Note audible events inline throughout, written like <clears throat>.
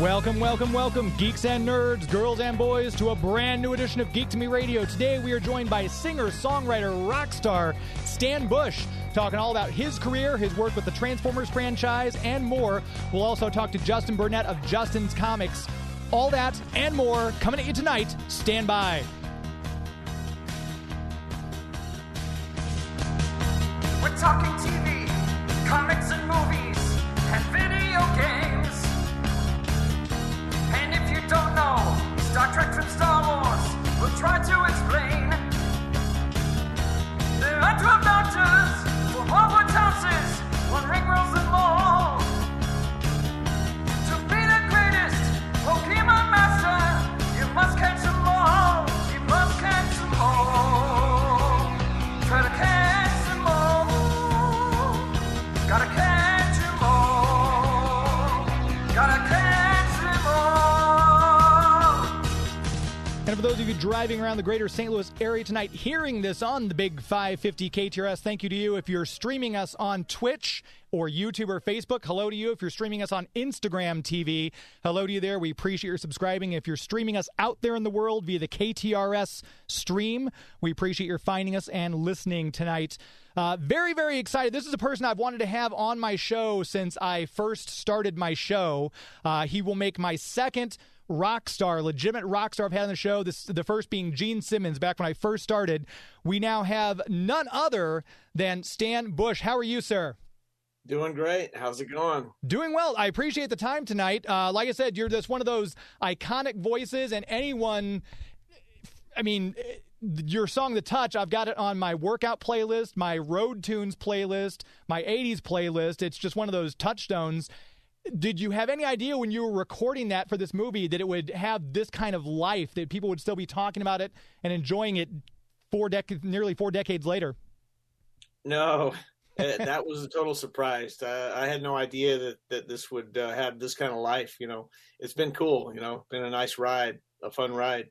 Welcome, welcome, welcome, geeks and nerds, girls and boys, to a brand new edition of Geek to Me Radio. Today we are joined by singer, songwriter, rock star Stan Bush, talking all about his career, his work with the Transformers franchise, and more. We'll also talk to Justin Burnette of Justin's Comics. All that and more coming at you tonight. Stand by. We're talking TV, comics and movies, and video games. And if you don't know Star Trek from Star Wars, we'll try to explain. There are 12 doctors one ring for those of you driving around the greater St. Louis area tonight, hearing this on the Big 550 KTRS, thank you to you. If you're streaming us on Twitch or YouTube or Facebook, hello to you. If you're streaming us on Instagram TV, hello to you there. We appreciate your subscribing. If you're streaming us out there in the world via the KTRS stream, we appreciate your finding us and listening tonight. Uh, very, very excited. This is a person I've wanted to have on my show since I first started my show. Uh, he will make my second rock star, legitimate rock star I've had on the show. This the first being Gene Simmons back when I first started. We now have none other than Stan Bush. How are you, sir? Doing great. How's it going? Doing well. I appreciate the time tonight. Uh, like I said, you're just one of those iconic voices, and anyone. I mean, your song "The Touch." I've got it on my workout playlist, my road tunes playlist, my '80s playlist. It's just one of those touchstones. Did you have any idea when you were recording that for this movie that it would have this kind of life that people would still be talking about it and enjoying it four decades, nearly four decades later? No, eh, that was a total surprise. Uh, I had no idea that that this would uh, have this kind of life. You know, it's been cool. You know, been a nice ride, a fun ride.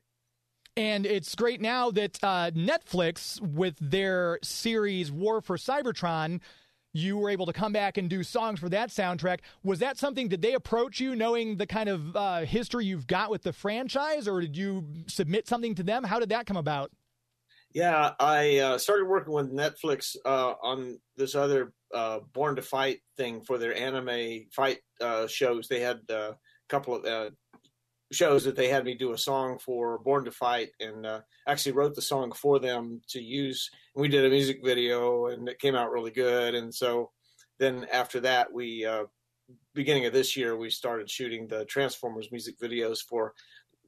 And it's great now that uh, Netflix, with their series War for Cybertron, you were able to come back and do songs for that soundtrack. Was that something, did they approach you knowing the kind of uh, history you've got with the franchise, or did you submit something to them? How did that come about? Yeah, I uh, started working with Netflix uh, on this other uh, Born to Fight thing for their anime fight uh, shows. They had a couple of uh, shows that they had me do a song for Born to Fight, and uh, actually wrote the song for them to use. We did a music video, and it came out really good. And so then after that, we uh, beginning of this year, we started shooting the Transformers music videos for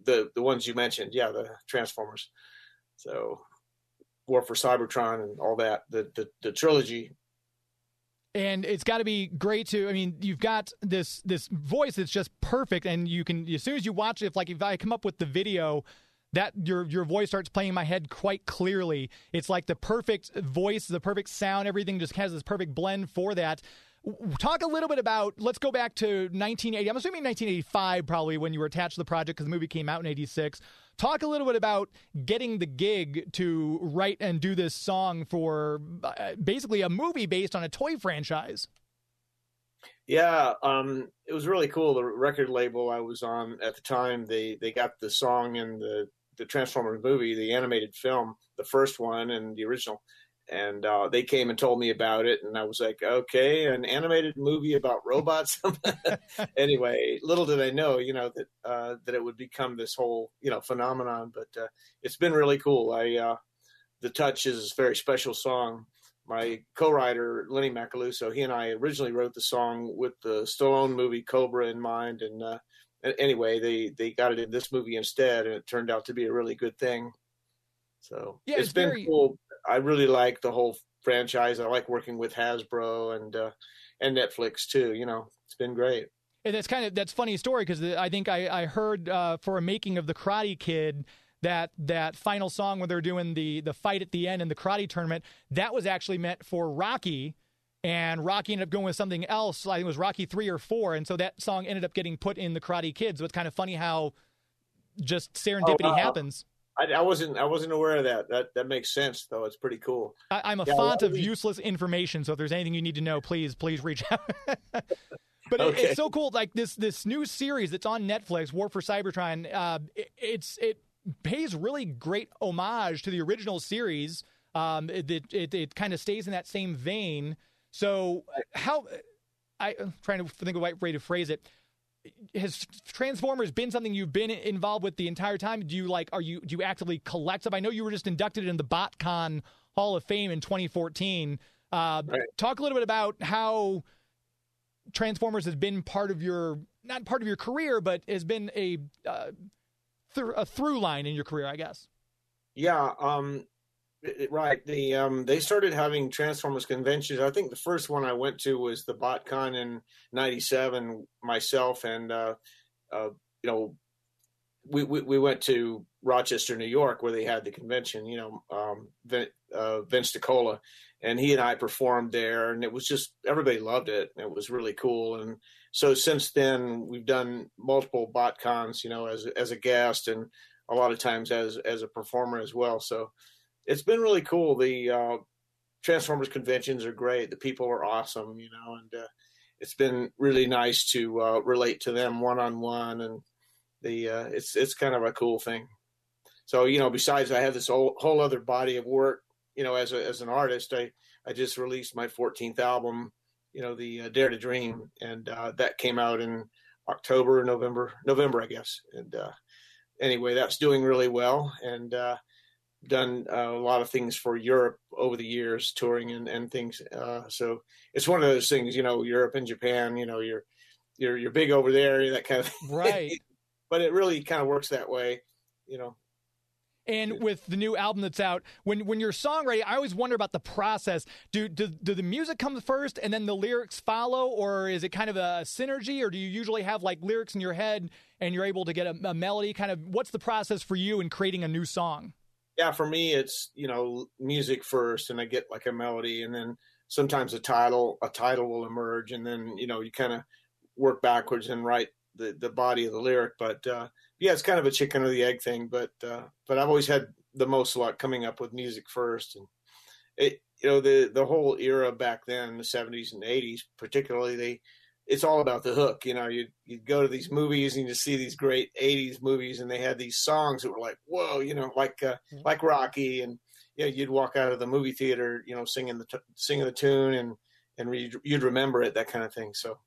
the the ones you mentioned. Yeah, the Transformers. So War for Cybertron and all that, the the, the trilogy. And it's got to be great to i mean you've got this this voice that's just perfect and you can as soon as you watch it if like if i come up with the video that your your voice starts playing in my head quite clearly. It's like the perfect voice the perfect sound everything just has this perfect blend for that Talk a little bit about. Let's go back to 1980. I'm assuming 1985, probably when you were attached to the project because the movie came out in '86. Talk a little bit about getting the gig to write and do this song for uh, basically a movie based on a toy franchise. Yeah, um, it was really cool. The record label I was on at the time, they they got the song in the the Transformers movie, the animated film, the first one and the original, and uh, they came and told me about it, and I was like, okay, an animated movie about robots. <laughs> anyway, little did I know, you know, that uh, that it would become this whole you know phenomenon. But uh, it's been really cool. I uh, the touch is a very special song my co-writer Lenny Macaluso, he and I originally wrote the song with the Stallone movie Cobra in mind, and uh, anyway, they they got it in this movie instead, and it turned out to be a really good thing. So Yeah, it's it's been very- cool. I really like the whole franchise. I like working with Hasbro and uh, and Netflix too. You know, it's been great. And that's kind of that's funny story because I think I I heard uh, for a making of the Karate Kid that that final song when they're doing the the fight at the end in the karate tournament that was actually meant for Rocky. and Rocky ended up going with something else. I think it was Rocky three or four, and so that song ended up getting put in the Karate Kid. So it's kind of funny how just serendipity Oh, wow. happens. I, I wasn't I wasn't aware of that. That that makes sense though. It's pretty cool. I, I'm a Yeah, font of useless information. So if there's anything you need to know, please, please reach out. <laughs> but it- it's so cool. Like this, this new series that's on Netflix, War for Cybertron. Uh, it, it's it pays really great homage to the original series. Um, it it, it, it kind of stays in that same vein. So how I, I'm trying to think of the right way to phrase it. Has Transformers been something you've been involved with the entire time? Do you like? Are you do you actively collect stuff? I know you were just inducted in the BotCon Hall of Fame in 2014. Uh, Right. Talk a little bit about how Transformers has been part of your not part of your career, but has been a uh, thr a through line in your career, I guess. Yeah, um, right. The um, they started having Transformers conventions. I think the first one I went to was the BotCon in '97. Myself and uh, uh, you know, we, we we went to Rochester, New York, where they had the convention. You know, um, uh, Vince DiCola, and he and I performed there, and it was just everybody loved it. It was really cool, and so since then we've done multiple BotCons. You know, as as a guest and a lot of times as as a performer as well. So it's been really cool. The uh, Transformers conventions are great. The people are awesome, you know, and uh, it's been really nice to uh, relate to them one on one, and the uh, it's it's kind of a cool thing. So you know, besides I have this whole whole other body of work, you know, as a, as an artist, I I just released my 14th album, you know, the uh, Dare to Dream, and uh, that came out in October, November, November, I guess, and anyway, that's doing really well, and done uh, a lot of things for Europe over the years, touring and, and things. Uh, so it's one of those things, you know, Europe and Japan, you know, you're you're you're big over there, that kind of. Right. <laughs> but it really kind of works that way, you know. And with the new album that's out, when when you're songwriting, I always wonder about the process. Do, do do the music come first and then the lyrics follow, or is it kind of a synergy, or do you usually have like lyrics in your head and you're able to get a, a melody? Kind of, what's the process for you in creating a new song? Yeah, for me, it's you know music first, and I get like a melody, and then sometimes a title a title will emerge, and then you know you kind of work backwards and write the the body of the lyric. But uh, yeah, it's kind of a chicken or the egg thing. But uh, but I've always had the most luck coming up with music first, and it you know the the whole era back then, the seventies and eighties, particularly they. It's all about the hook, you know. You you go to these movies and you see these great '80s movies, and they had these songs that were like, "Whoa," you know, like uh, like Rocky, and yeah, you'd walk out of the movie theater, you know, singing the t- singing the tune, and and re- you'd remember it, that kind of thing. So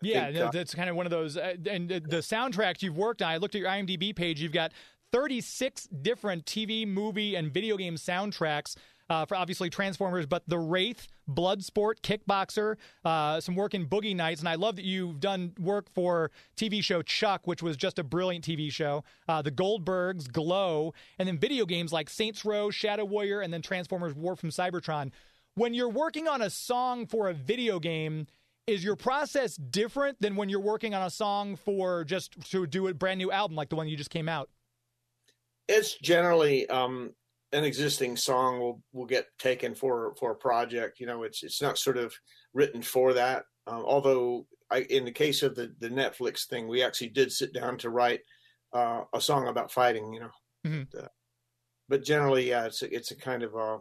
Yeah, think, uh, that's kind of one of those. Uh, and the the soundtracks you've worked on, I looked at your IMDb page. You've got 36 different TV, movie, and video game soundtracks uh, for obviously Transformers, but The Wraith, Bloodsport, Kickboxer, uh, some work in Boogie Nights, and I love that you've done work for TV show Chuck, which was just a brilliant TV show. Uh, the Goldbergs, Glow, and then video games like Saints Row, Shadow Warrior, and then Transformers: War from Cybertron. When you're working on a song for a video game, is your process different than when you're working on a song for just to do a brand new album like the one you just came out? it's generally um, an existing song will will get taken for for a project. You know, it's it's not sort of written for that. Um, although, I, in the case of the the Netflix thing, we actually did sit down to write uh, a song about fighting. You know, Mhm. Uh, but generally, yeah, it's a, it's a kind of a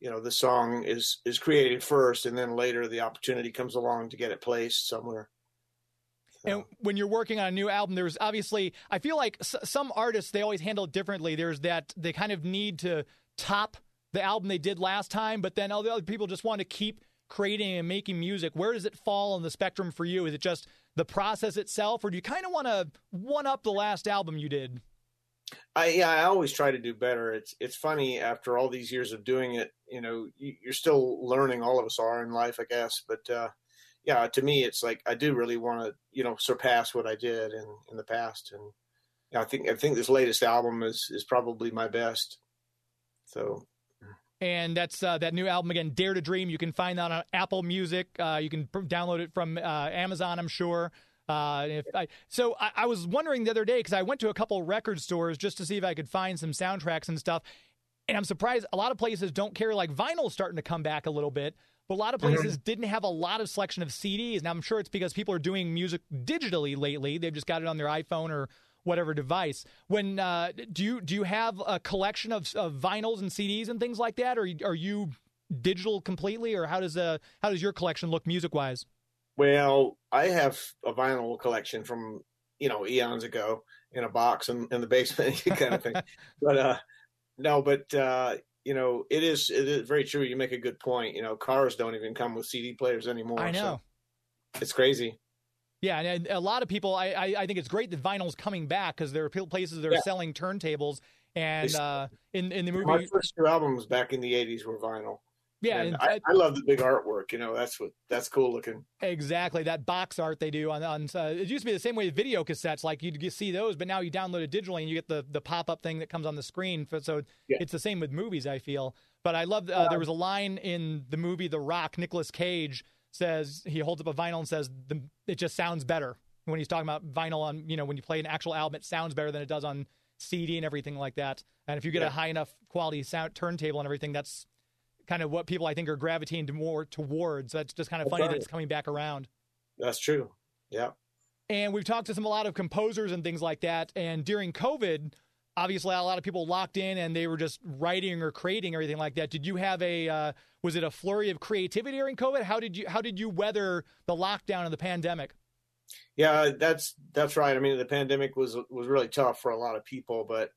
you know the song is is created first, and then later the opportunity comes along to get it placed somewhere. And when you're working on a new album, there's obviously, I feel like s- some artists, they always handle it differently. There's that, they kind of need to top the album they did last time, but then all the other people just want to keep creating and making music. Where does it fall on the spectrum for you? Is it just the process itself, or do you kind of want to one up the last album you did? I yeah, I always try to do better. It's it's funny after all these years of doing it, you know, you, you're still learning. All of us are in life, I guess. But uh, yeah, to me, it's like I do really want to, you know, surpass what I did in in the past, and yeah, I think I think this latest album is is probably my best. So and that's uh, that new album again, Dare to Dream. You can find that on Apple Music. Uh, you can download it from uh, Amazon, I'm sure. Uh, if I, so I, I was wondering the other day because I went to a couple record stores just to see if I could find some soundtracks and stuff, and I'm surprised a lot of places don't carry like vinyl starting to come back a little bit. But a lot of places didn't have a lot of selection of CDs. Now I'm sure it's because people are doing music digitally lately. They've just got it on their iPhone or whatever device. When uh, do you do you have a collection of, of vinyls and CDs and things like that, or are you digital completely, or how does uh how does your collection look music wise? Well, I have a vinyl collection from you know eons ago in a box in, in the basement <laughs> kind of thing. <laughs> but uh, no, but uh, you know it is it is very true. You make a good point. You know, cars don't even come with CD players anymore. I know. So it's crazy. Yeah, and a lot of people, I, I, I think it's great that vinyl's coming back because there are places that are yeah. selling turntables. And uh, in in the movie, my first two albums back in the '80s were vinyl. Yeah, and I, I, love the big artwork. You know, that's what that's cool looking. Exactly that box art they do on on. Uh, it used to be the same way with video cassettes. Like you see those, but now you download it digitally and you get the the pop up thing that comes on the screen. So yeah. it's the same with movies. I feel, but I love. Uh, there was a line in the movie The Rock. Nicolas Cage says he holds up a vinyl and says the, it just sounds better when he's talking about vinyl on. You know, when you play an actual album, it sounds better than it does on CD and everything like that. And if you get yeah. a high enough quality sound turntable and everything, that's kind of what people I think are gravitating more towards. That's just kind of funny that it's coming back around. That's true. Yeah. And we've talked to some a lot of composers and things like that. And during COVID, obviously a lot of people locked in and they were just writing or creating everything like that. Did you have a uh, was it a flurry of creativity during COVID? How did you how did you weather the lockdown and the pandemic? Yeah, that's that's right. I mean, the pandemic was was really tough for a lot of people, but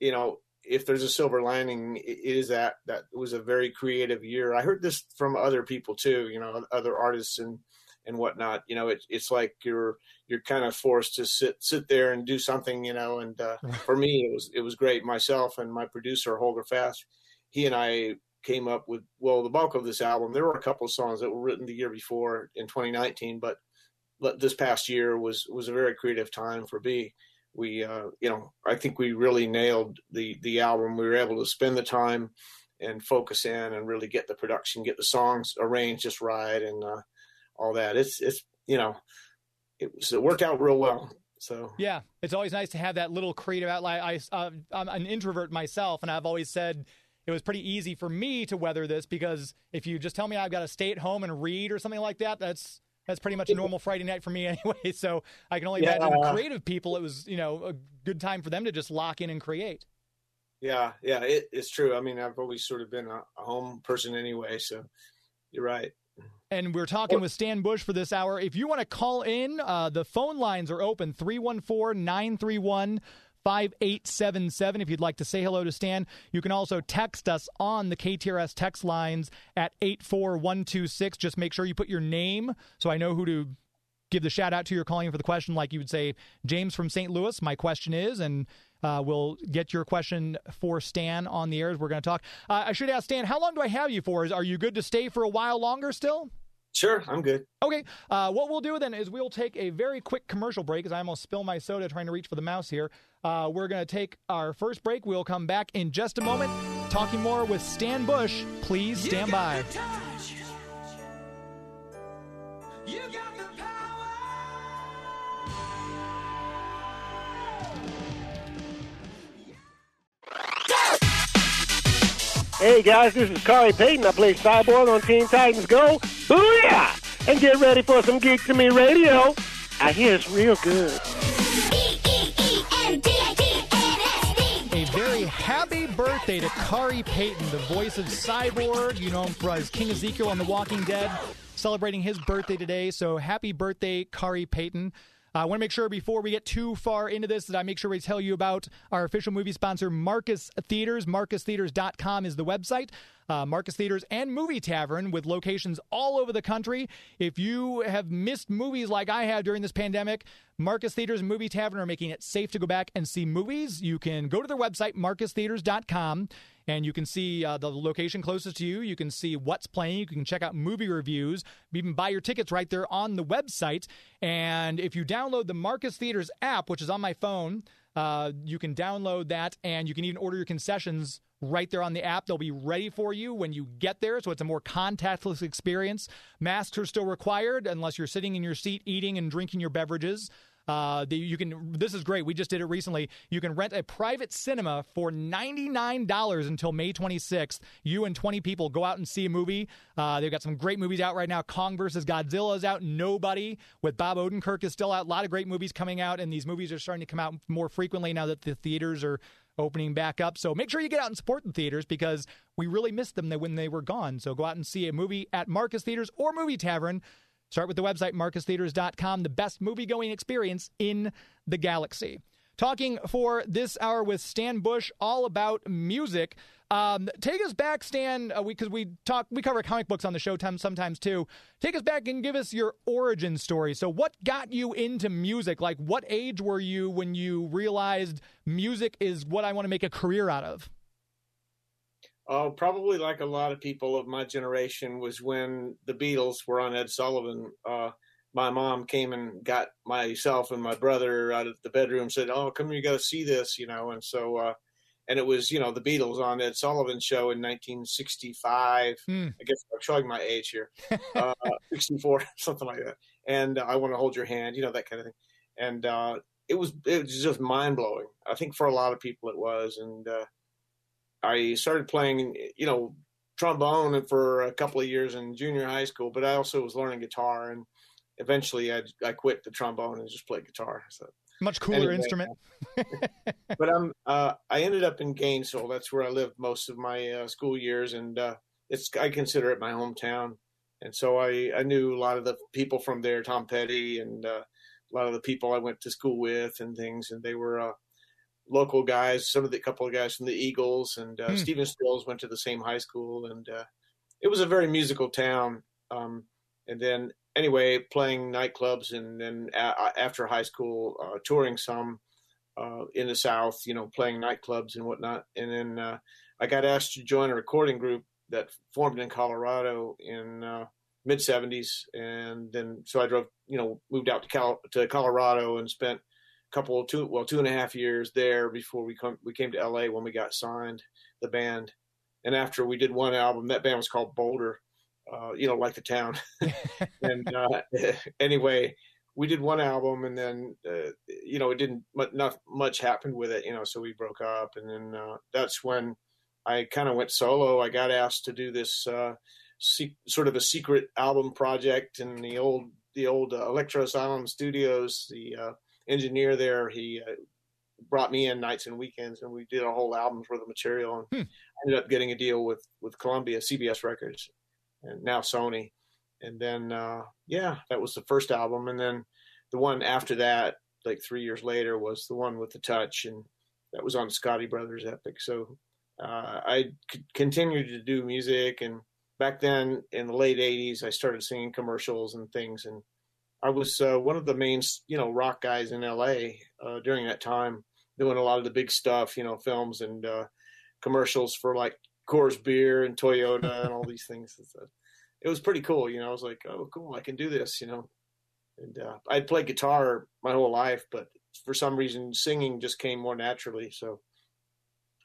you know, if there's a silver lining, it is that that was a very creative year. I heard this from other people too, you know, other artists and and whatnot. You know, it, it's like you're you're kind of forced to sit sit there and do something, you know. And uh, for me, it was it was great. Myself and my producer Holger Fast, he and I came up with well the bulk of this album. There were a couple of songs that were written the year before in 2019, but this past year was was a very creative time for B we uh, you know I think we really nailed the the album. We were able to spend the time and focus in and really get the production, get the songs arranged just right, and uh, all that. It's it's you know it, was, it worked out real well. So yeah, it's always nice to have that little creative outlet. I uh, I'm an introvert myself, and I've always said it was pretty easy for me to weather this because if you just tell me I've got to stay at home and read or something like that, that's that's pretty much a normal Friday night for me <laughs> anyway. So I can only yeah. imagine creative people. It was you know a good time for them to just lock in and create. Yeah, yeah, it, it's true. I mean, I've always sort of been a, a home person anyway, so you're right. And we're talking with Stan Bush for this hour. If you want to call in, uh, the phone lines are open 314 931 5877 if you'd like to say hello to Stan. You can also text us on the KTRS text lines at 84126. Just make sure you put your name so I know who to give the shout out to. You're calling for the question, like you would say, James from St. Louis. My question is, and uh, we'll get your question for Stan on the air as we're going to talk. Uh, I should ask Stan, how long do I have you for? is, Are you good to stay for a while longer still? Sure, I'm good. Okay. Uh, what we'll do then is we'll take a very quick commercial break as I almost spill my soda trying to reach for the mouse here. Uh, we're going to take our first break. We'll come back in just a moment talking more with Stan Bush. Please stand by. Hey guys, this is Khary Payton. I play Cyborg on Teen Titans Go. Booyah! And get ready for some Geek to Me radio. I hear it's real good. A very happy birthday to Khary Payton, the voice of Cyborg. You know him for his King Ezekiel on The Walking Dead, celebrating his birthday today. So happy birthday, Khary Payton. I want to make sure before we get too far into this that I make sure we tell you about our official movie sponsor, Marcus Theaters. MarcusTheaters.com is the website. Uh, Marcus Theaters and Movie Tavern with locations all over the country. If you have missed movies like I have during this pandemic, Marcus Theaters and Movie Tavern are making it safe to go back and see movies. You can go to their website, marcustheaters.com and you can see uh, the location closest to you. You can see what's playing. You can check out movie reviews. Even buy your tickets right there on the website. And if you download the Marcus Theaters app, which is on my phone, uh, you can download that and you can even order your concessions right there on the app. They'll be ready for you when you get there, so it's a more contactless experience. Masks are still required unless you're sitting in your seat eating and drinking your beverages. Uh, the, you can. This is great. We just did it recently. You can rent a private cinema for ninety nine dollars until May twenty sixth. You and twenty people go out and see a movie. Uh, they've got some great movies out right now. Kong versus Godzilla is out. Nobody with Bob Odenkirk is still out. A lot of great movies coming out, and these movies are starting to come out more frequently now that the theaters are opening back up. So make sure you get out and support the theaters because we really missed them when they were gone. So go out and see a movie at Marcus Theaters or Movie Tavern. Start with the website, marcustheaters.com, the best movie going experience in the galaxy. Talking for this hour with Stan Bush, all about music. Um, take us back, Stan, because uh, we, we, talk, we cover comic books on the show time sometimes too. Take us back and give us your origin story. So, what got you into music? Like, what age were you when you realized music is what I want to make a career out of? Oh, probably like a lot of people of my generation was when the Beatles were on Ed Sullivan. Uh, my mom came and got myself and my brother out of the bedroom, said, "Oh, come here, you got to see this," you know. And so, uh, and it was you know the Beatles on Ed Sullivan show in 1965. Hmm. I guess I'm showing my age here, <laughs> uh, 64, <laughs> something like that. And uh, I want to hold your hand, you know that kind of thing. And uh, it was it was just mind blowing. I think for a lot of people it was, and uh, I started playing, you know, trombone for a couple of years in junior high school, but I also was learning guitar, and eventually I I quit the trombone and just played guitar. So much cooler anyway, instrument. <laughs> but I'm uh, I ended up in Gainesville. That's where I lived most of my uh, school years, and uh, it's I consider it my hometown. And so I I knew a lot of the people from there, Tom Petty, and uh, a lot of the people I went to school with and things, and they were uh, local guys. Some of the couple of guys from the Eagles, and uh, hmm. Stephen Stills went to the same high school, and it was a very musical town. Um, and then anyway, playing nightclubs and then after high school, uh, touring some uh, in the South, you know, playing nightclubs and whatnot. And then uh, I got asked to join a recording group that formed in Colorado in uh, mid 70s. And then so I drove, you know, moved out to, Cal- to Colorado and spent a couple, of two, well, two and a half years there before we come, we came to LA when we got signed, the band. And after we did one album, that band was called Boulder uh, you know, like the town. <laughs> <laughs> and uh, <laughs> anyway, we did one album, and then uh, you know, it didn't not much happened with it, you know, so we broke up, and then uh, that's when I kind of went solo. I got asked to do this uh, se- sort of a secret album project in the old the old uh, Elektra Asylum Studios. The engineer there, he brought me in nights and weekends, and we did a whole album's worth of material, and hmm. ended up getting a deal with with Columbia, CBS Records, and now Sony. And then, uh, yeah, that was the first album. And then the one after that, like three years later, was the one with the touch. And that was on Scotti Brothers Epic. So uh, I c- continued to do music. And back then in the late 80s, I started singing commercials and things. And I was uh, one of the main, you know, rock guys in LA uh, during that time, doing a lot of the big stuff, you know, films and uh, commercials for like Coors Beer and Toyota and all these things. It was pretty cool, you know. I was like, oh, cool, I can do this, you know. And uh, I'd played guitar my whole life, but for some reason, singing just came more naturally. So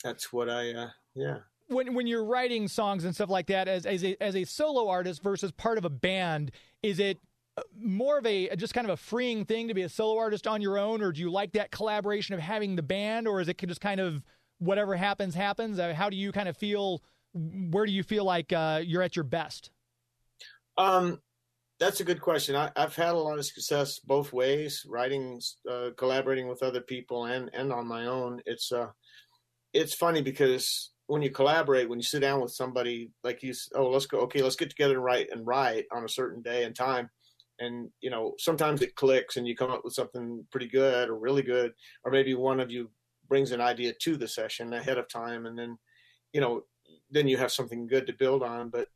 that's what I, uh, yeah. When when you're writing songs and stuff like that, as as a as a solo artist versus part of a band, is it uh, more of a just kind of a freeing thing to be a solo artist on your own, or do you like that collaboration of having the band, or is it just kind of whatever happens, happens? Uh, how do you kind of feel? Where do you feel like uh, you're at your best? Um, that's a good question. I, have had a lot of success both ways, writing, uh, collaborating with other people, and and on my own. It's uh, it's funny because when you collaborate, when you sit down with somebody, like you, oh, let's go, okay, let's get together and write and write on a certain day and time, and you know, sometimes it clicks and you come up with something pretty good or really good, or maybe one of you brings an idea to the session ahead of time and then you know then you have something good to build on. But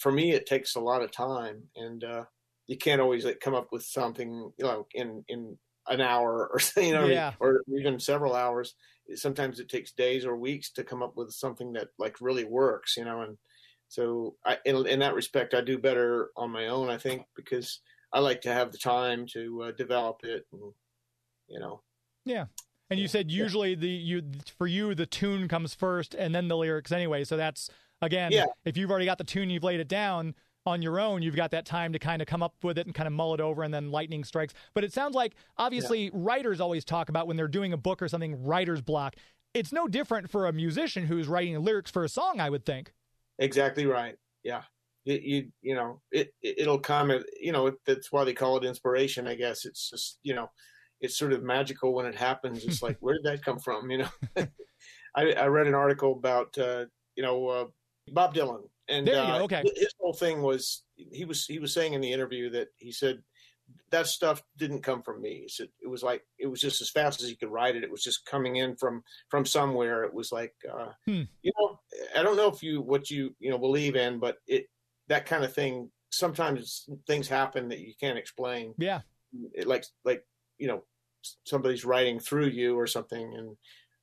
for me it takes a lot of time and uh, you can't always like come up with something you know in in an hour or <laughs> you know yeah. or even several hours. Sometimes it takes days or weeks to come up with something that like really works you know and so I, in, in that respect i do better on my own i think because i like to have the time to uh, develop it and you know. Yeah and you said usually the you for you the tune comes first and then the lyrics anyway. So that's again, yeah. if you've already got the tune, you've laid it down. on your own, you've got that time to kind of come up with it and kind of mull it over, and then lightning strikes. But it sounds like obviously yeah. writers always talk about when they're doing a book or something, writer's block. It's no different for a musician who's writing lyrics for a song, I would think. Exactly right. Yeah. It, you you know it it'll come you know that's why they call it inspiration I guess it's just you know it's sort of magical when it happens it's like <laughs> where did that come from you know <laughs> I, I read an article about uh, you know uh, Bob Dylan and uh, okay his whole thing was he was he was saying in the interview that he said that stuff didn't come from me. He said it was like it was just as fast as he could write it. It was just coming in from from somewhere. It was like uh, hmm. you know I don't know if you what you you know believe in, but it that kind of thing. Sometimes things happen that you can't explain. Yeah, it, like like you know somebody's writing through you or something, and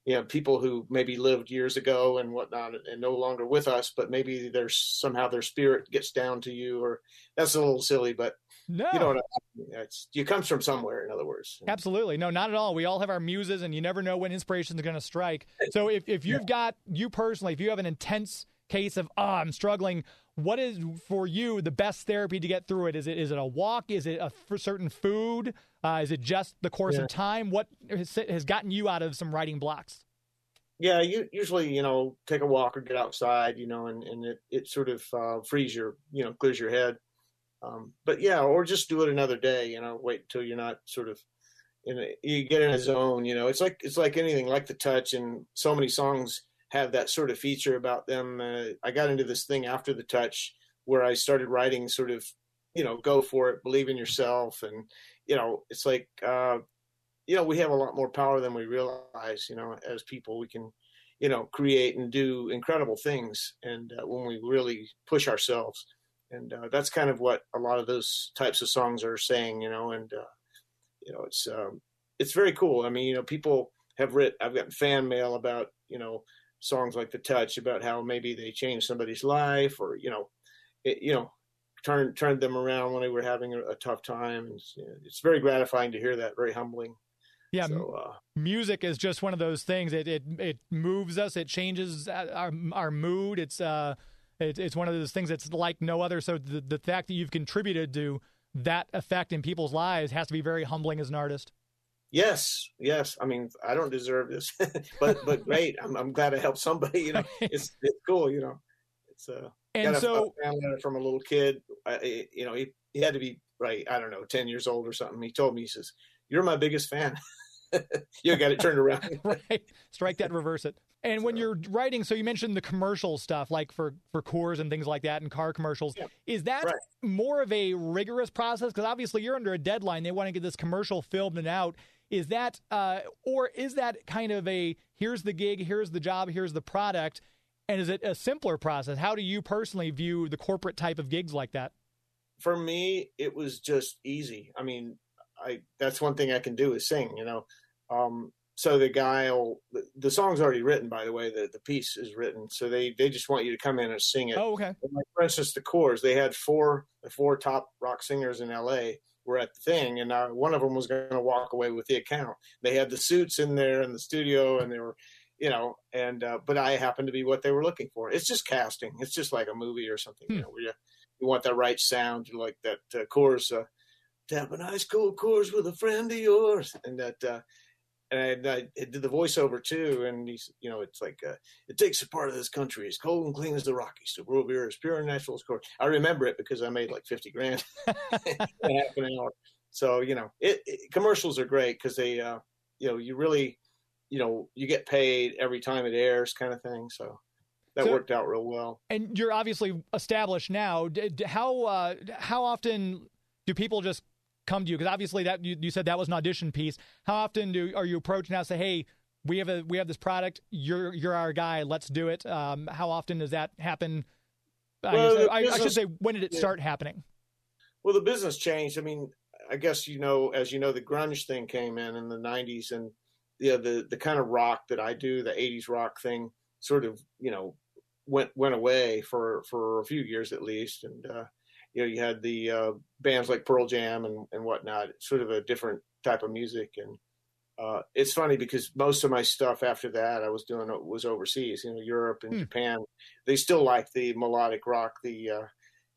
you know people who maybe lived years ago and whatnot and no longer with us but maybe there's somehow their spirit gets down to you or that's a little silly but no. you know what I mean? it's it comes from somewhere in other words. Absolutely. No not at all. We all have our muses and you never know when inspiration is going to strike. So if, if you've got you personally if you have an intense case of oh i'm struggling what is for you the best therapy to get through it? Is it is it a walk? Is it a for certain food? Uh, is it just the course yeah. of time? What has, has gotten you out of some writing blocks? Yeah, you usually you know take a walk or get outside, you know, and, and it it sort of uh, frees your you know clears your head. Um, but yeah, or just do it another day, you know, wait until you're not sort of in a, you get in a zone, you know. It's like it's like anything, like the touch, and so many songs have that sort of feature about them. Uh, I got into this thing after the touch where I started writing sort of, you know, go for it, believe in yourself. And, you know, it's like, uh, you know, we have a lot more power than we realize, you know, as people, we can, you know, create and do incredible things. And uh, when we really push ourselves, and uh, that's kind of what a lot of those types of songs are saying, you know, and, uh, you know, it's, um, it's very cool. I mean, you know, people have written, I've gotten fan mail about, you know, songs like the touch about how maybe they changed somebody's life or you know it, you know turned turned them around when they were having a, a tough time. It's, it's, very gratifying to hear that very humbling. Yeah so, uh, music is just one of those things. It, it it moves us. It changes our our mood. It's uh it, it's one of those things that's like no other. So the, the fact that you've contributed to that effect in people's lives has to be very humbling as an artist Yes, yes. I mean, I don't deserve this, <laughs> but but great. I'm I'm glad I helped somebody. You know, <laughs> it's it's cool. You know, it's uh. And got so, a from a little kid. I, you know, he he had to be right. I don't know, ten years old or something. He told me, he says, "You're my biggest fan." <laughs> you got it turned around. right. Strike that, reverse it. And so. when you're writing, so you mentioned the commercial stuff, like for for Coors and things like that, and car commercials. Yeah. Is that right. more of a rigorous process? Because obviously you're under a deadline. They want to get this commercial filmed and out. Is that, uh, or is that kind of a here's the gig, here's the job, here's the product, and is it a simpler process? How do you personally view the corporate type of gigs like that? For me, it was just easy. I mean, I that's one thing I can do is sing. You know, um, so the guy will the, the, song's already written by the way the, the piece is written so they they just want you to come in and sing it oh okay like, for instance the Coors they had four the four top rock singers in la were at the thing, and uh, one of them was going to walk away with the account. They had the suits in there in the studio, and they were, you know, and uh, but I happened to be what they were looking for. It's just casting. It's just like a movie or something. Hmm. You know, where you, you want that right sound, you like that uh, chorus. Uh, Tap an ice cold Coors with a friend of yours, and that uh, and I, I, did the voiceover too. And he's, you know, it's like uh, it takes a part of this country as cold and clean as the Rockies. The world beer is pure and natural as corn. I remember it because I made like fifty grand <laughs> <laughs> in half an hour. So you know, it, it commercials are great because they, uh, you know, you really, you know, you get paid every time it airs, kind of thing. So that so, worked out real well. And you're obviously established now. How uh, how often do people just come to you? Because obviously that you, you said that was an audition piece. How often do are you approach now? Say, hey, we have a we have this product. You're you're our guy. Let's do it. Um, how often does that happen? Well, I, business, I, should say, when did it start happening? Well, the business changed. I mean, I guess you know, as you know, the grunge thing came in in the '90s, and yeah, the the kind of rock that I do, the '80s rock thing, sort of you know went went away for for a few years at least, and uh, you know, you had the uh, bands like Pearl Jam and, and whatnot, sort of a different type of music. And uh, it's funny because most of my stuff after that I was doing was overseas, you know, Europe and hmm. Japan. They still like the melodic rock, the, uh,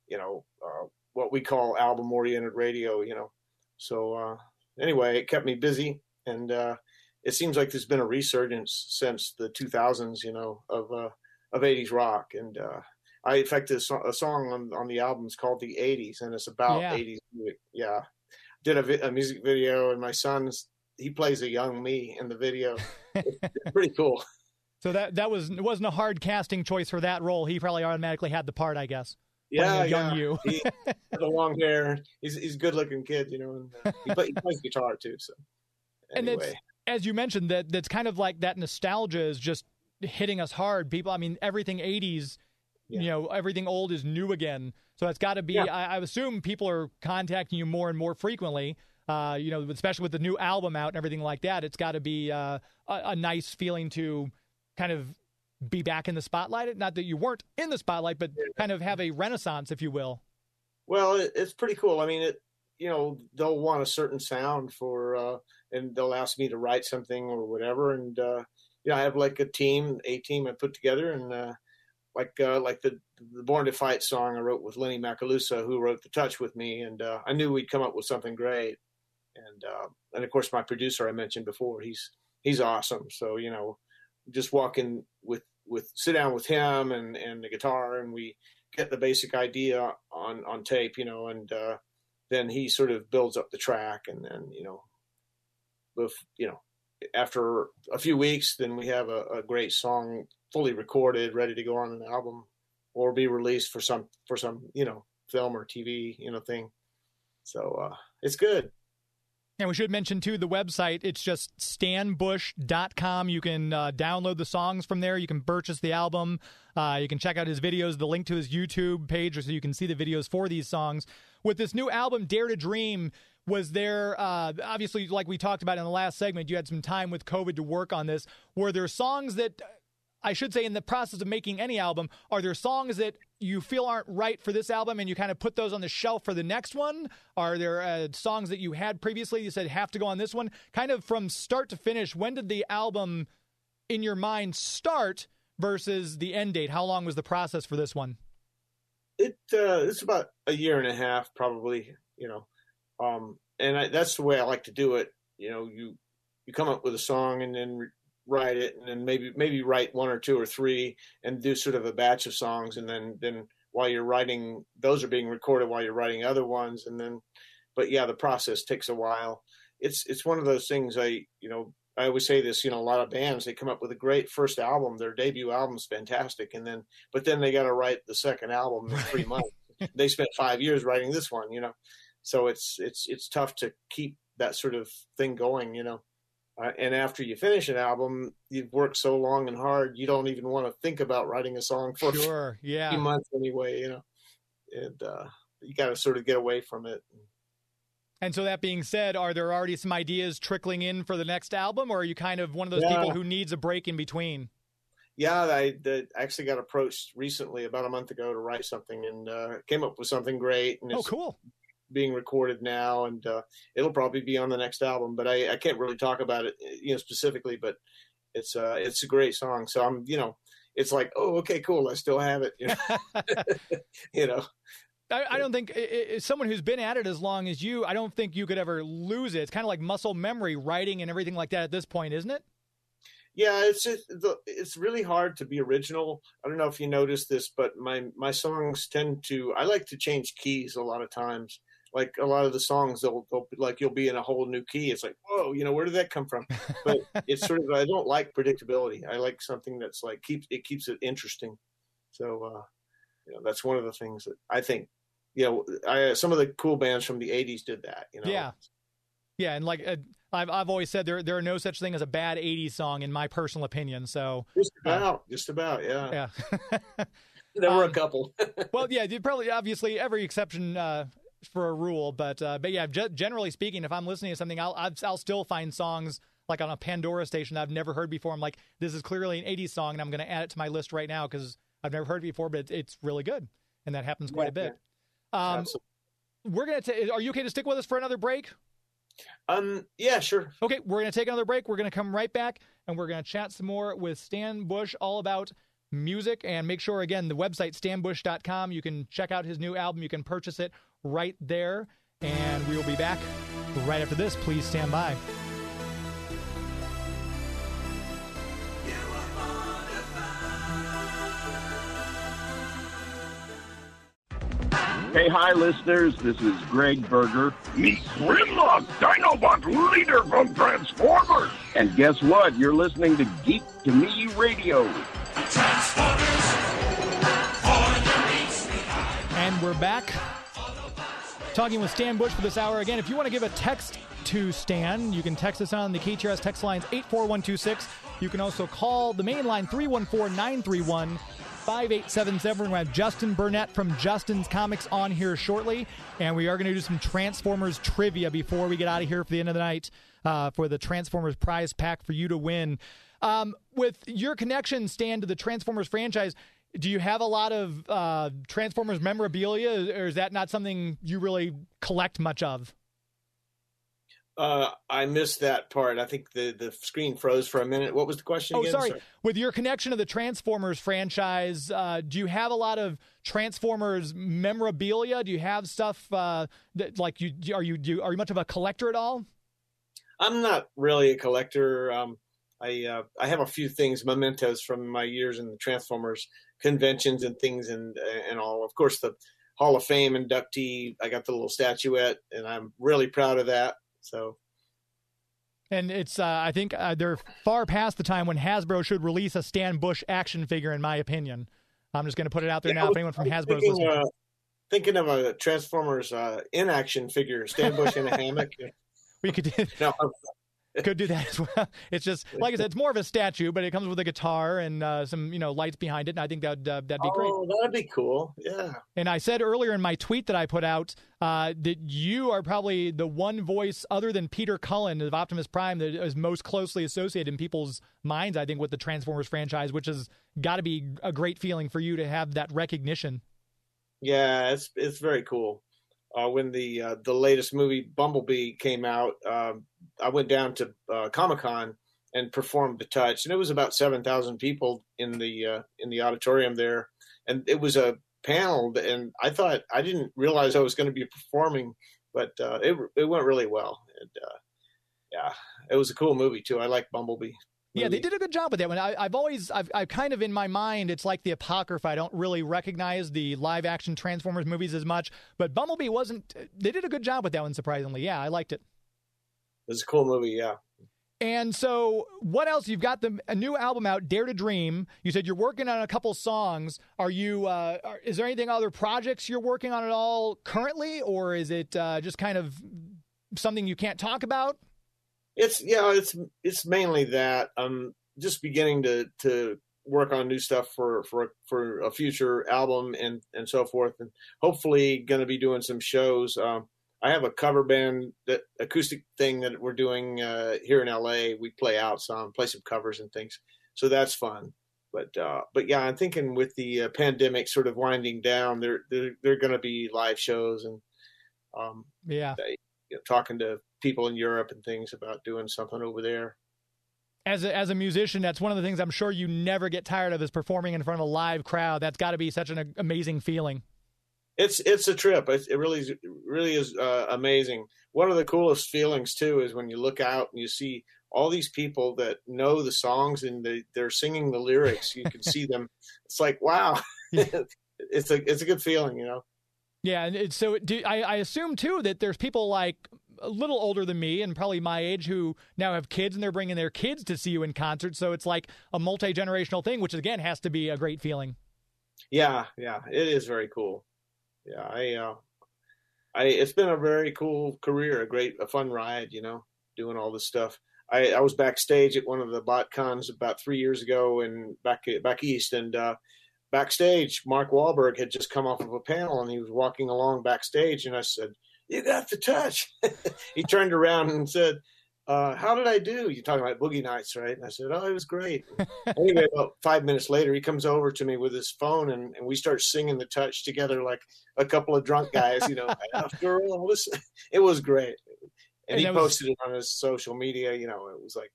you know, uh, what we call album oriented radio, you know. So uh, anyway, it kept me busy, and uh, it seems like there's been a resurgence since the 2000s, you know, of uh, of 80s rock. And uh, I, in fact, a, a song on, on the album is called "The 80s," and it's about Yeah. 80s music. Yeah, did a, vi- a music video, and my son's he plays a young me in the video. <laughs> it's, it's pretty cool. So that that was it wasn't a hard casting choice for that role. He probably automatically had the part, I guess. Yeah, young yeah. you. he the long hair. He's he's a good looking kid, you know, and uh, he, play, he plays guitar too. So And anyway, as you mentioned that that's kind of like that nostalgia is just hitting us hard. People, I mean, everything '80s, you know, everything old is new again. So it's got to be. Yeah. I, I assume people are contacting you more and more frequently. Uh, you know, especially with the new album out and everything like that. It's got to be uh, a, a nice feeling to kind of be back in the spotlight. Not that you weren't in the spotlight, but kind of have a renaissance, if you will. well, it, it's pretty cool. I mean, it you know they'll want a certain sound for, uh, and they'll ask me to write something or whatever, and uh, you know I have like a team, a team I put together, and uh, like uh, like the the Born to Fight song I wrote with Lenny Macaluso, who wrote the touch with me, and uh, I knew we'd come up with something great, and uh, and of course my producer I mentioned before, he's he's awesome. So you know, just walking with with sit down with him and and the guitar, and we get the basic idea on on tape, you know, and uh, then he sort of builds up the track, and then you know, with you know, after a few weeks, then we have a, a great song fully recorded, ready to go on an album, or be released for some for some you know film or TV you know thing. So uh, it's good. And we should mention too the website. It's just stanbush.com. You can uh, download the songs from there. You can purchase the album. Uh, you can check out his videos. The link to his YouTube page, so you can see the videos for these songs. With this new album, Dare to Dream, was there uh, obviously like we talked about in the last segment? You had some time with COVID to work on this. Were there songs that I should say, in the process of making any album, are there songs that you feel aren't right for this album and you kind of put those on the shelf for the next one? Are there uh, songs that you had previously you said have to go on this one? Kind of from start to finish, when did the album in your mind start versus the end date? How long was the process for this one? it uh, it's about a year and a half probably you know um, and I, that's the way i like to do it. You know you you come up with a song and then re- write it and then maybe maybe write one or two or three and do sort of a batch of songs and then then while you're writing those are being recorded while you're writing other ones and then but yeah the process takes a while. It's it's one of those things i you know i always say this you know a lot of bands they come up with a great first album their debut album's fantastic and then but then they got to write the second album in three months. <laughs> They spent five years writing this one you know so it's it's it's tough to keep that sort of thing going you know uh, and after you finish an album you've worked so long and hard you don't even want to think about writing a song for <laughs> Sure, yeah. months anyway you know and uh you got to sort of get away from it And so that being said, are there already some ideas trickling in for the next album, or are you kind of one of those Yeah. people who needs a break in between? yeah i the, actually got approached recently about a month ago to write something and uh came up with something great and Oh, it's cool. Being recorded now and uh it'll probably be on the next album but i i can't really talk about it you know specifically but it's uh it's a great song. So i'm you know it's like oh okay cool i still have it you know, <laughs> <laughs> you know? I, I don't think i- i- as someone who's been at it as long as you, I don't think you could ever lose it. It's kind of like muscle memory, writing and everything like that at this point, isn't it? yeah it's just, the, it's really hard to be original. I don't know if you noticed this but my my songs tend to i like to change keys a lot of times like a lot of the songs they'll, they'll be like you'll be in a whole new key it's like whoa you know where did that come from <laughs> but it's sort of i don't like predictability i like something that's like keeps it keeps it interesting so uh you know that's one of the things that i think you know i some of the cool bands from the 80s did that you know Yeah. Yeah, and like uh, I've I've always said, there there are no such thing as a bad '80s song, in my personal opinion. So just about just about yeah, yeah. <laughs> there were a Um, couple <laughs> well, yeah, probably obviously every exception uh, for a rule, but uh, but yeah, generally speaking, if I'm listening to something, I'll I'll I'll still find songs like on a Pandora station that I've never heard before. I'm like, this is clearly an '80s song, and I'm going to add it to my list right now because I've never heard it before, but it's, really good, and that happens quite a Yeah, bit. Um, we're gonna. ta- are you okay to stick with us for another break? um yeah sure Okay, we're going to take another break. We're going to come right back and we're going to chat some more with Stan Bush all about music. And make sure, again, the website, stanbush.com, you can check out his new album. You can purchase it right there. And we will be back right after this. Please stand by. Hey, hi, listeners. This is Gregg Berger. Meet Grimlock, Dinobot leader from Transformers. And guess what? You're listening to Geek to Me Radio. Transformers, and we're back talking with Stan Bush for this hour. Again, if you want to give a text to Stan, you can text us on the KTRS text lines 84126. You can also call the main line 314 931 5877. We're going to have Justin Burnette from Justin's Comics on here shortly. And we are going to do some Transformers trivia before we get out of here for the end of the night uh, for the Transformers prize pack for you to win. Um, with your connection, Stan, to the Transformers franchise, do you have a lot of uh, Transformers memorabilia, or is that not something you really collect much of? Uh, I missed that part. I think the, the screen froze for a minute. What was the question Oh, again? sorry. With your connection to the Transformers franchise, uh, do you have a lot of Transformers memorabilia? Do you have stuff uh, that like you are you do are you much of a collector at all? I'm not really a collector. Um, I uh, I have a few things, mementos from my years in the Transformers conventions and things, and and all. Of course, the Hall of Fame inductee. I got the little statuette, and I'm really proud of that. So And it's uh, I think uh, they're far past the time when Hasbro should release a Stan Bush action figure, in my opinion. I'm just going to put it out there Yeah, now. I If anyone from Hasbro was thinking, listening, uh, thinking of a Transformers uh, in action figure, Stan Bush in a hammock. <laughs> we could do, No, could do that <laughs> as well. It's just like I said, it's more of a statue, but it comes with a guitar and uh, some you know lights behind it, and I think that uh, that'd be great. oh, that'd be cool. Yeah. And I said earlier in my tweet that I put out uh, that you are probably the one voice other than Peter Cullen of Optimus Prime that is most closely associated in people's minds, I think, with the Transformers franchise, which has got to be a great feeling for you to have that recognition. Yeah, it's it's very cool. Uh, when the uh, the latest movie Bumblebee came out, um, I went down to uh, Comic Con and performed the touch, and it was about seven thousand people in the uh, in the auditorium there, and it was a panel, and I thought I didn't realize I was going to be performing, but uh, it it went really well, and uh, yeah, it was a cool movie too. I like Bumblebee. Yeah, they did a good job with that one. I, I've always, I've, I've kind of in my mind, it's like the Apocrypha. I don't really recognize the live action Transformers movies as much, but Bumblebee wasn't, they did a good job with that one, surprisingly. Yeah, I liked it. It was a cool movie. Yeah. And so, what else? You've got the a new album out, Dare to Dream. You said you're working on a couple songs. Are you? Uh, are, is there anything other projects you're working on at all currently, or is it uh, just kind of something you can't talk about? It's yeah, it's it's mainly that. I'm just beginning to to work on new stuff for for for a future album and and so forth, and hopefully going to be doing some shows. Um, I have a cover band that acoustic thing that we're doing uh, here in LA. We play out some, play some covers and things, so that's fun. But uh, but yeah, I'm thinking with the uh, pandemic sort of winding down, there there there are going to be live shows and um, Yeah. you know, talking to people in Europe and things about doing something over there. As a, as a musician, that's one of the things I'm sure you never get tired of is performing in front of a live crowd. That's got to be such an amazing feeling. It's it's a trip. It, it really is, really is uh, amazing. One of the coolest feelings too is when you look out and you see all these people that know the songs and they, they're singing the lyrics. You can see them. It's like wow, <laughs> <laughs> it's a it's a good feeling, you know. Yeah, and it's, so do, I, I assume too that there's people like a little older than me and probably my age who now have kids and they're bringing their kids to see you in concert. So it's like a multi generational thing, which again has to be a great feeling. Yeah, yeah, it is very cool. Yeah, I, uh, I, it's been a very cool career, a great, a fun ride, you know, doing all this stuff. I, I was backstage at one of the bot cons about three years ago and back back east, and uh, backstage, Mark Wahlberg had just come off of a panel and he was walking along backstage, and I said, "You got the touch." <laughs> he turned around and said. Uh, how did I do? You're talking about Boogie Nights, right? And I said, oh, it was great. <laughs> anyway, about five minutes later, he comes over to me with his phone and, and we start singing the touch together like a couple of drunk guys, you know, <laughs> after all this, <laughs> it was great. And, And he that was- posted it on his social media, you know, it was like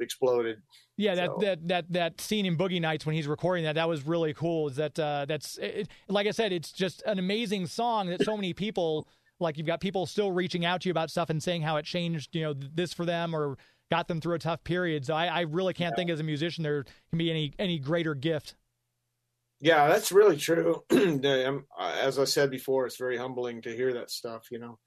exploded. Yeah, that, So- that that that scene in Boogie Nights when he's recording that that was really cool. Is that uh, that's it, like I said, it's just an amazing song that so many people like. You've got people still reaching out to you about stuff and saying how it changed, you know, this for them or got them through a tough period. So I, I really can't think as a musician there can be any any greater gift. Yeah, that's really true. <clears throat> Um, uh, As I said before, it's very humbling to hear that stuff. You know,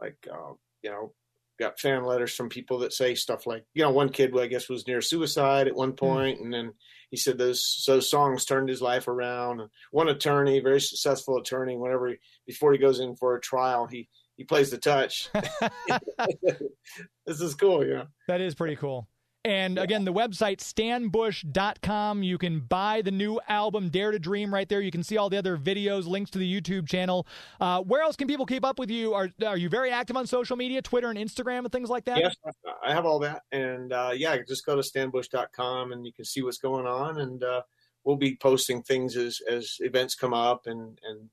like uh, you know, got fan letters from people that say stuff like, you know, one kid I guess was near suicide at one hmm. point, and then he said those those songs turned his life around. One attorney, very successful attorney, whenever he, before he goes in for a trial, he he plays the touch. <laughs> <laughs> this is cool, you know. That is pretty cool. And again, the website stanbush.com. You can buy the new album Dare to Dream right there. You can see all the other videos, links to the YouTube channel. Uh, where else can people keep up with you? Are are you very active on social media, Twitter and Instagram and things like that? Yes, I have all that, and uh, yeah, just go to stanbush.com and you can see what's going on, and uh, we'll be posting things as as events come up and and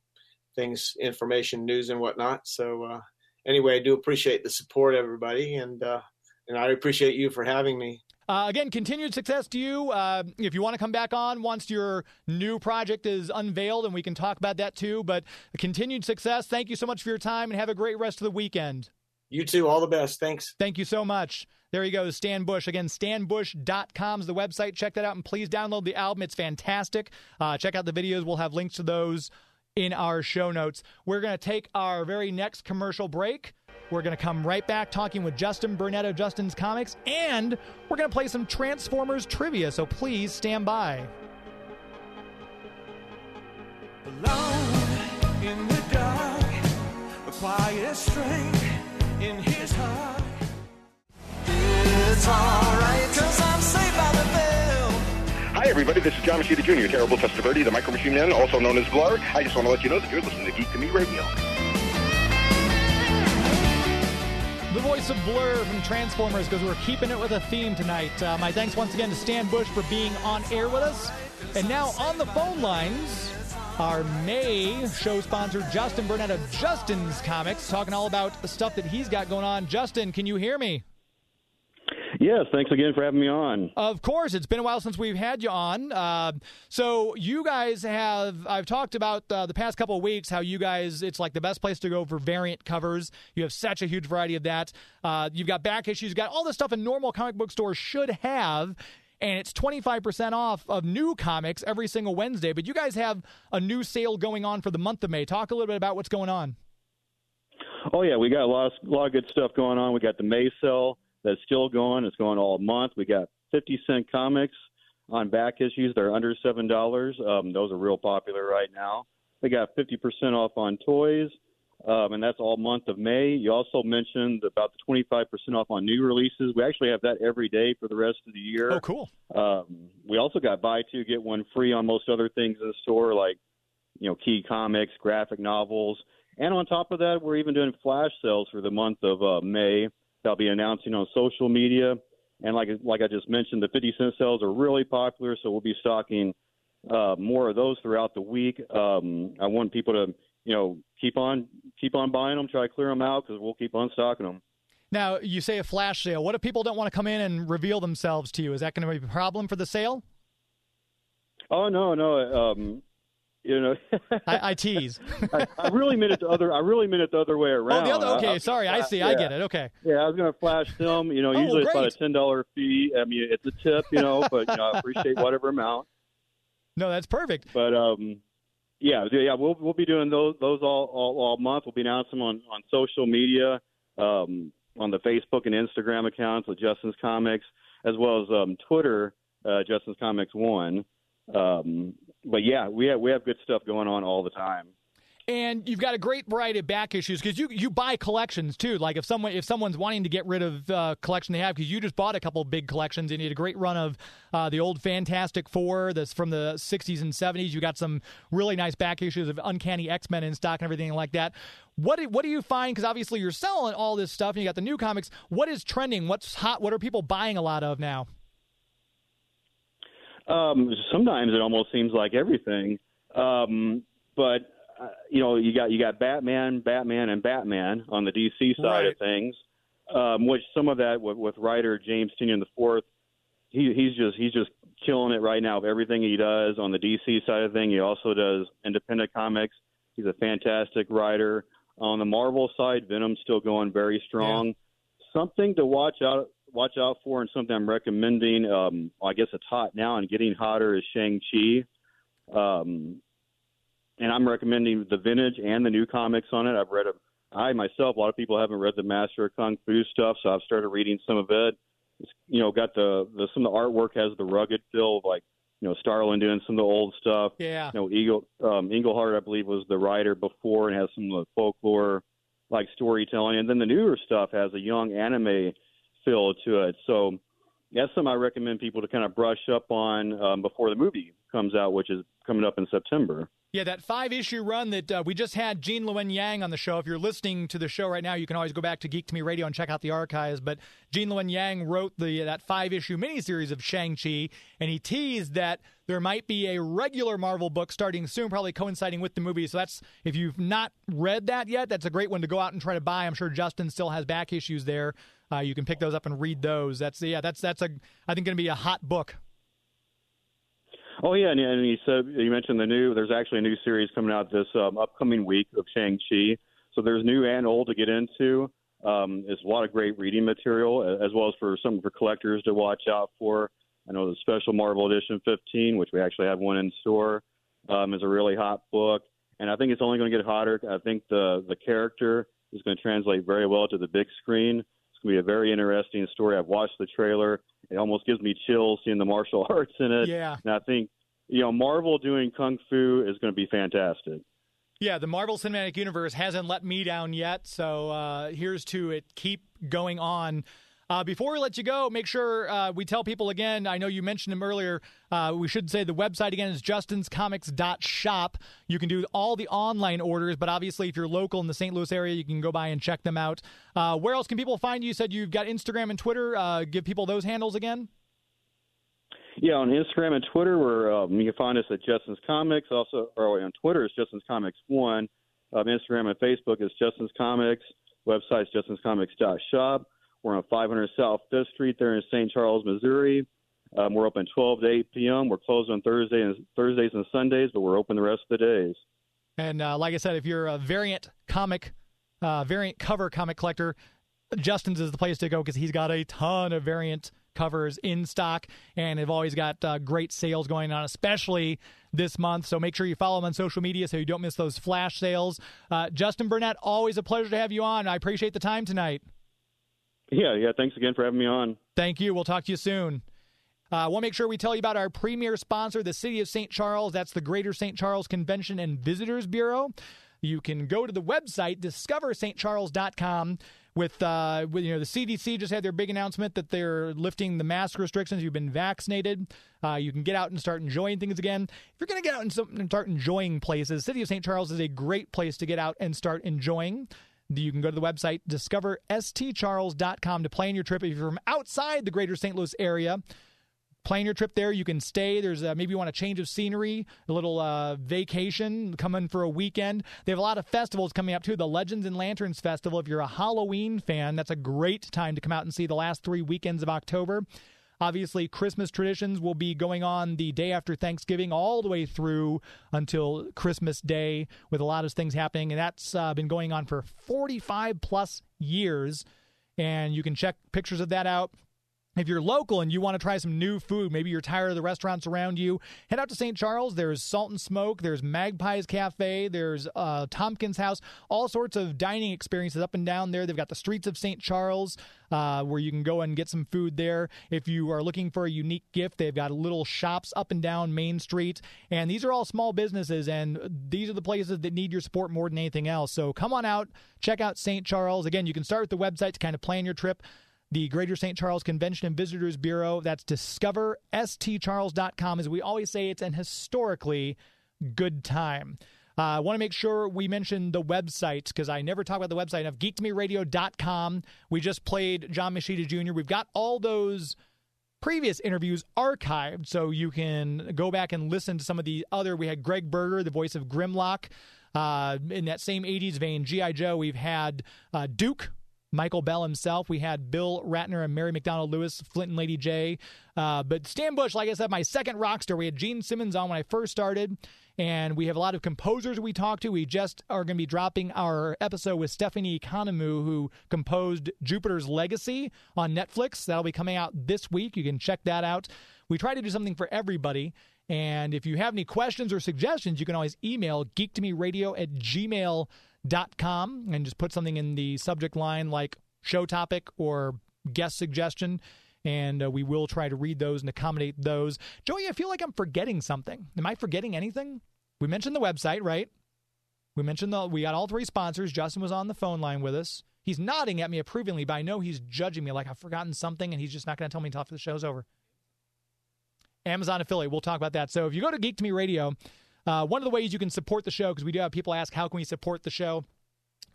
things, information, news, and whatnot. So uh, anyway, I do appreciate the support, everybody, and uh, and I appreciate you for having me. Uh, again, continued success to you. Uh, if you want to come back on once your new project is unveiled, and we can talk about that too. But continued success. Thank you so much for your time, and have a great rest of the weekend. You too. All the best. Thanks. Thank you so much. There you go, Stan Bush. Again, stanbush.com is the website. Check that out, and please download the album. It's fantastic. Uh, check out the videos. We'll have links to those in our show notes. We're going to take our very next commercial break. We're going to come right back talking with Justin Burnette of Justin's Comics, and we're going to play some Transformers trivia, so please stand by. Alone in the dark, a quiet strength in his heart. It's alright, cause I'm safe by the bell. Hi, everybody. This is John Moschitta Jr., Terrible Testaverde, the Micro Machine Man, also known as Blur. I just want to let you know that you're listening to Geek to Me Radio. The voice of Blur from Transformers because we're keeping it with a theme tonight. Uh, my thanks once again to Stan Bush for being on air with us. And now on the phone lines, our May show sponsor, Justin Burnette of Justin's Comics, talking all about the stuff that he's got going on. Justin, can you hear me? Yes, thanks again for having me on. Of course, it's been a while since we've had you on. Uh, so you guys have I've talked about uh, the past couple of weeks how you guys it's like the best place to go for variant covers. You have such a huge variety of that. Uh, you've got back issues, you've got all the stuff a normal comic book store should have. And it's 25% off of new comics every single Wednesday. But you guys have a new sale going on for the month of May. Talk a little bit about what's going on. Oh yeah, we got a lot, of, a lot of good stuff going on. We got the May sale that's still going. It's going all month. We got 50 cent comics on back issues. They're under seven dollars. Um, those are real popular right now. We got 50% off on toys, um, and that's all month of May. You also mentioned about the 25% off on new releases. We actually have that every day for the rest of the year. Oh, cool. Um, we also got buy two get one free on most other things in the store, like you know key comics, graphic novels, and on top of that, we're even doing flash sales for the month of uh, May. They'll be announcing on social media, and like like I just mentioned, the 50 cent sales are really popular, so we'll be stocking uh, more of those throughout the week. Um, I want people to you know keep on keep on buying them, try to clear them out because we'll keep on stocking them. Now, you say a flash sale. What if people don't want to come in and reveal themselves to you? Is that going to be a problem for the sale? Oh no, no. Um, you know, <laughs> I, I <laughs> tease. I, I really meant it the other. I really meant it the other way Oh, around. the other. Okay, I- sorry. I see. I get it. Okay. Yeah, I was going to flash film. You know, Oh, usually it's about a ten dollar fee. I mean, it's a tip, you know, but you know, I appreciate whatever amount. No, that's perfect. But um, yeah, yeah, we'll we'll be doing those those all all, all month. We'll be announcing them on on social media, um, on the Facebook and Instagram accounts of Justin's Comics, as well as um, Twitter, uh, Justin's Comics One. Um, but yeah, we have we have good stuff going on all the time. And you've got a great variety of back issues because you you buy collections too. Like if someone if someone's wanting to get rid of uh, collection they have because you just bought a couple big collections and you had a great run of uh, the old Fantastic Four that's from the 60s and 70s. You got some really nice back issues of Uncanny X Men in stock and everything like that. What do, what do you find? Because obviously you're selling all this stuff and you got the new comics. What is trending? What's hot? What are people buying a lot of now? Um, sometimes it almost seems like everything. Um, but uh, you know, you got you got Batman, Batman, and Batman on the DC side Right. of things. Um, which some of that with, with writer James Tynion the fourth he he's just he's just killing it right now with everything he does on the DC side of thing. He also does independent comics. He's a fantastic writer. On the Marvel side, Venom's still going very strong. Something to watch out watch out for, and something I'm recommending. Um, I guess it's hot now and getting hotter is Shang Chi. Um, and I'm recommending the vintage and the new comics on it. I've read a, I myself, a lot of people haven't read the Master of Kung Fu stuff, so I've started reading some of it. It's, you know, got the, the some of the artwork has the rugged feel of like you know Starlin doing some of the old stuff. Yeah. You know, Eagle um, Englehart, I believe, was the writer before and has some of the folklore like storytelling, and then the newer stuff has a young anime feel to it. So that's something I recommend people to kind of brush up on um, before the movie comes out, which is coming up in September. Yeah, that five issue run that uh, we just had Gene Luen Yang on the show. If you're listening to the show right now, you can always go back to Geek to Me Radio and check out the archives. But Gene Luen Yang wrote the that five issue miniseries of Shang Chi, and he teased that there might be a regular Marvel book starting soon, probably coinciding with the movie. So that's if you've not read that yet, that's a great one to go out and try to buy. I'm sure Justin still has back issues there. Uh, you can pick those up and read those. That's yeah, that's that's a I think going to be a hot book. Oh yeah, and, you said you mentioned the new. There's actually a new series coming out this um, upcoming week of Shang Chi. So there's new and old to get into. Um, there's a lot of great reading material, as well as for some for collectors to watch out for. I know the special Marvel Edition 15, which we actually have one in store, um, is a really hot book, and I think it's only going to get hotter. I think the the character is going to translate very well to the big screen. Going to be a very interesting story. I've watched the trailer. It almost gives me chills seeing the martial <laughs> arts in it. Yeah. And I think, you know, Marvel doing kung fu is going to be fantastic. Yeah, the Marvel Cinematic Universe hasn't let me down yet, so uh, here's to it. Keep going on. Uh, before we let you go, make sure uh, we tell people again. I know you mentioned them earlier. Uh, we should say the website again is justinscomics.shop. You can do all the online orders, but obviously, if you're local in the St. Louis area, you can go by and check them out. Uh, where else can people find you? You said you've got Instagram and Twitter. Uh, give people those handles again. Yeah, on Instagram and Twitter, where um, you can find us at Justin's Comics. Also, or on Twitter, it's Justin's Comics One. Um, Instagram and Facebook is Justin's Comics. Website is justinscomics.shop. We're on 500 South Fifth Street there in St. Charles, Missouri. Um, we're open 12 to 8 p.m. We're closed on Thursday and Thursdays and Sundays, but we're open the rest of the days. And uh, like I said, if you're a variant comic, uh, variant cover comic collector, Justin's is the place to go because he's got a ton of variant covers in stock and have always got uh, great sales going on, especially this month. So make sure you follow him on social media so you don't miss those flash sales. Uh, Justin Burnette, always a pleasure to have you on. I appreciate the time tonight. Yeah, yeah. Thanks again for having me on. Thank you. We'll talk to you soon. I uh, want to make sure we tell you about our premier sponsor, the City of St. Charles. That's the Greater St. Charles Convention and Visitors Bureau. You can go to the website, discoverstcharles.com. With, uh, with, you know, the CDC just had their big announcement that they're lifting the mask restrictions. You've been vaccinated. Uh, you can get out and start enjoying things again. If you're going to get out and, and start enjoying places, City of St. Charles is a great place to get out and start enjoying. You can go to the website discoverstcharles.com to plan your trip. If you're from outside the greater St. Louis area, plan your trip there. You can stay. There's uh, maybe you want a change of scenery, a little uh, vacation, come in for a weekend. They have a lot of festivals coming up too. The Legends and Lanterns Festival. If you're a Halloween fan, that's a great time to come out and see the last three weekends of October. Obviously, Christmas traditions will be going on the day after Thanksgiving all the way through until Christmas Day with a lot of things happening. And that's uh, been going on for 45 plus years. And you can check pictures of that out if you're local and you want to try some new food, maybe you're tired of the restaurants around you, head out to St. Charles. There's Salt and Smoke, there's Magpies Cafe, there's uh, Tompkins House, all sorts of dining experiences up and down there. They've got the streets of St. Charles uh, where you can go and get some food there. If you are looking for a unique gift, they've got little shops up and down Main Street. And these are all small businesses, and these are the places that need your support more than anything else. So come on out, check out St. Charles. Again, you can start with the website to kind of plan your trip the Greater St. Charles Convention and Visitors Bureau. That's discoverstcharles.com. As we always say, it's an historically good time. Uh, I want to make sure we mention the website because I never talk about the website enough. GeekToMeRadio.com. We just played John Moschitta Jr. We've got all those previous interviews archived, so you can go back and listen to some of the other. We had Gregg Berger, the voice of Grimlock. Uh, in that same 80s vein, G.I. Joe, we've had uh, Duke Michael Bell himself. We had Bill Ratner and Mary McDonald Lewis, Flint and Lady Jaye. Uh, but Stan Bush, like I said, my second rock star. We had Gene Simmons on when I first started, and we have a lot of composers we talked to. We just are going to be dropping our episode with Stephanie Economou, who composed Jupiter's Legacy on Netflix. That'll be coming out this week. You can check that out. We try to do something for everybody. And if you have any questions or suggestions, you can always email geektomeradio at gmail.com and just put something in the subject line like show topic or guest suggestion. And uh, we will try to read those and accommodate those. Joey, I feel like I'm forgetting something. Am I forgetting anything? We mentioned the website, right? We mentioned the we got all three sponsors. Justin was on the phone line with us. He's nodding at me approvingly, but I know he's judging me like I've forgotten something, and he's just not going to tell me until after the show's over. Amazon affiliate. We'll talk about that. So if you go to Geek to Me Radio, uh, one of the ways you can support the show, because we do have people ask, how can we support the show?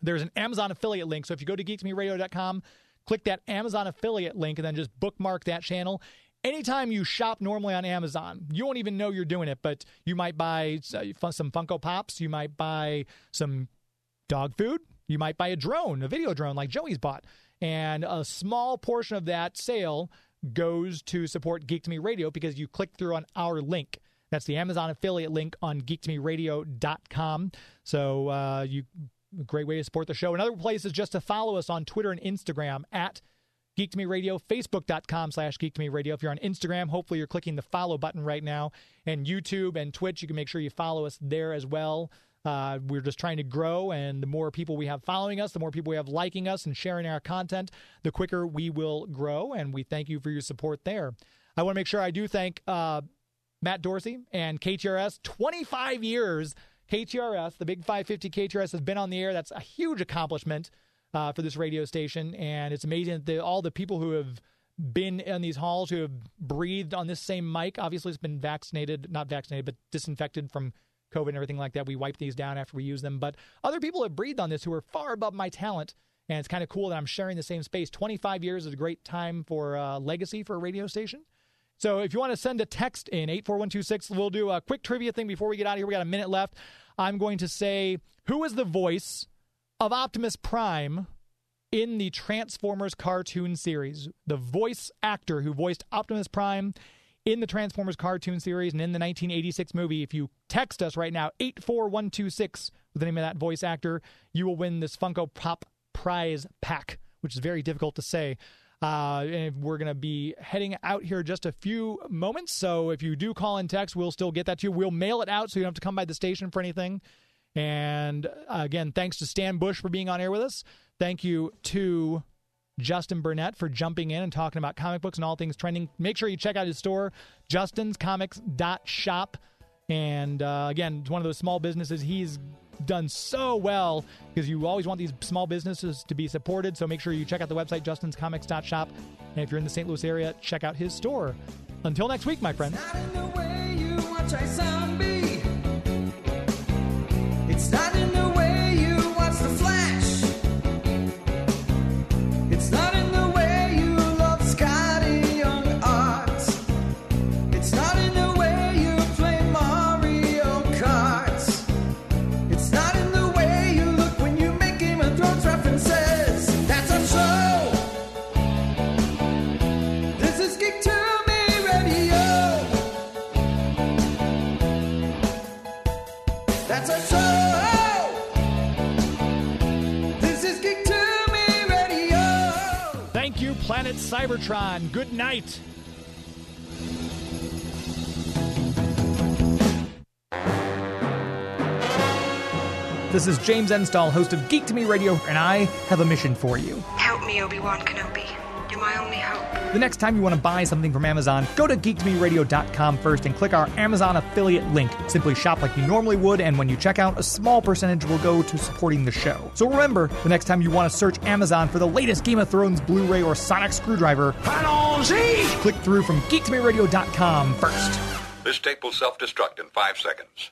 There's an Amazon affiliate link. So if you go to geektomeradio.com, click that Amazon affiliate link, and then just bookmark that channel. Anytime you shop normally on Amazon, you won't even know you're doing it, but you might buy uh, some Funko Pops, you might buy some dog food, you might buy a drone, a video drone like Joey's bought. And a small portion of that sale goes to support Geek to Me Radio because you click through on our link. That's the Amazon affiliate link on geektomeradio.com. So uh, you a great way to support the show. Another place is just to follow us on Twitter and Instagram at Geek to Me Radio, Facebook.com slash Geek to Me Radio. If you're on Instagram, hopefully you're clicking the follow button right now. And YouTube and Twitch, you can make sure you follow us there as well. Uh, we're just trying to grow, and the more people we have following us, the more people we have liking us and sharing our content, the quicker we will grow. And we thank you for your support there. I want to make sure I do thank uh, Matt Dorsey and KTRS. 25 years, KTRS, the Big 550 KTRS, has been on the air. That's a huge accomplishment uh, for this radio station, and it's amazing that all the people who have been in these halls, who have breathed on this same mic. Obviously, it's been vaccinated, not vaccinated, but disinfected from COVID and everything like that. We wipe these down after we use them. But other people have breathed on this who are far above my talent. And it's kind of cool that I'm sharing the same space. 25 years is a great time for uh, legacy for a radio station. So if you want to send a text in 84126, we'll do a quick trivia thing before we get out of here. We got a minute left. I'm going to say who is the voice of Optimus Prime in the Transformers cartoon series? The voice actor who voiced Optimus Prime in the Transformers cartoon series and in the 1986 movie. If you text us right now, 84126 with the name of that voice actor, you will win this Funko Pop prize pack, which is very difficult to say. Uh, and we're going to be heading out here just a few moments. So if you do call and text, we'll still get that to you. We'll mail it out so you don't have to come by the station for anything. And uh, again, thanks to Stan Bush for being on air with us. Thank you to Justin Burnette for jumping in and talking about comic books and all things trending. Make sure you check out his store, justinscomics.shop. And uh, again, it's one of those small businesses. He's done so well because you always want these small businesses to be supported. So make sure you check out the website, justinscomics.shop. And if you're in the St. Louis area, check out his store. Until next week, my friends. Planet Cybertron. Good night. This is James Enstall, host of Geek to Me Radio, and I have a mission for you. Help me, Obi-Wan Kenobi. The next time you want to buy something from Amazon, go to geektomeradio.com first and click our Amazon affiliate link. Simply shop like you normally would, and when you check out, a small percentage will go to supporting the show. So remember, the next time you want to search Amazon for the latest Game of Thrones Blu-ray or Sonic screwdriver, click through from geektomeradio.com first. This tape will self destruct in five seconds.